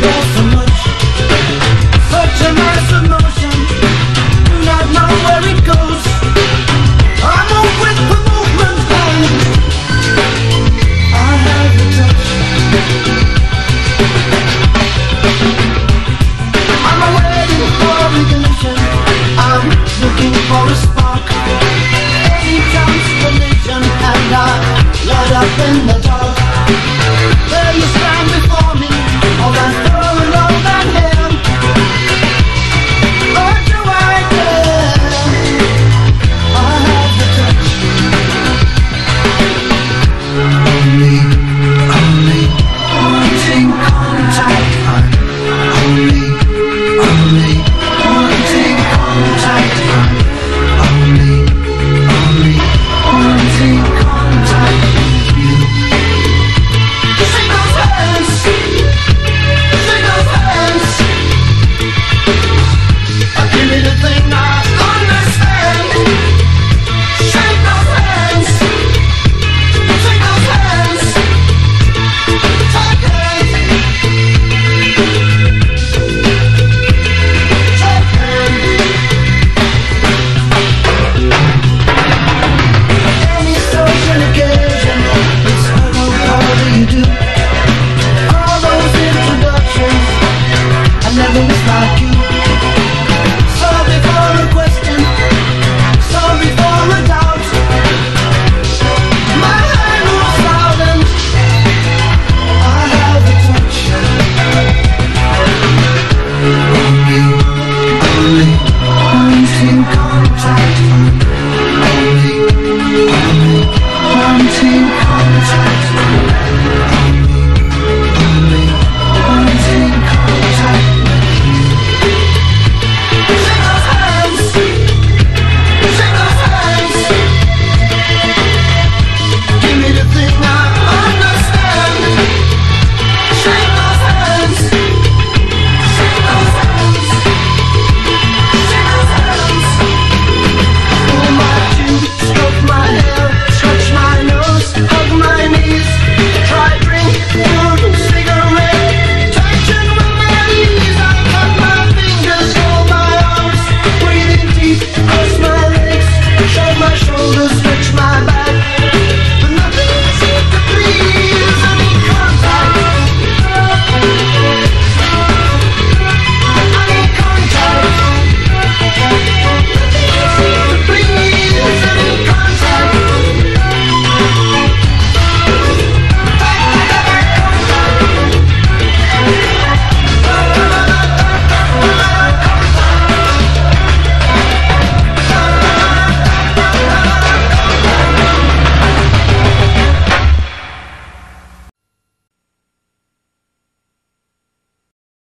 That's I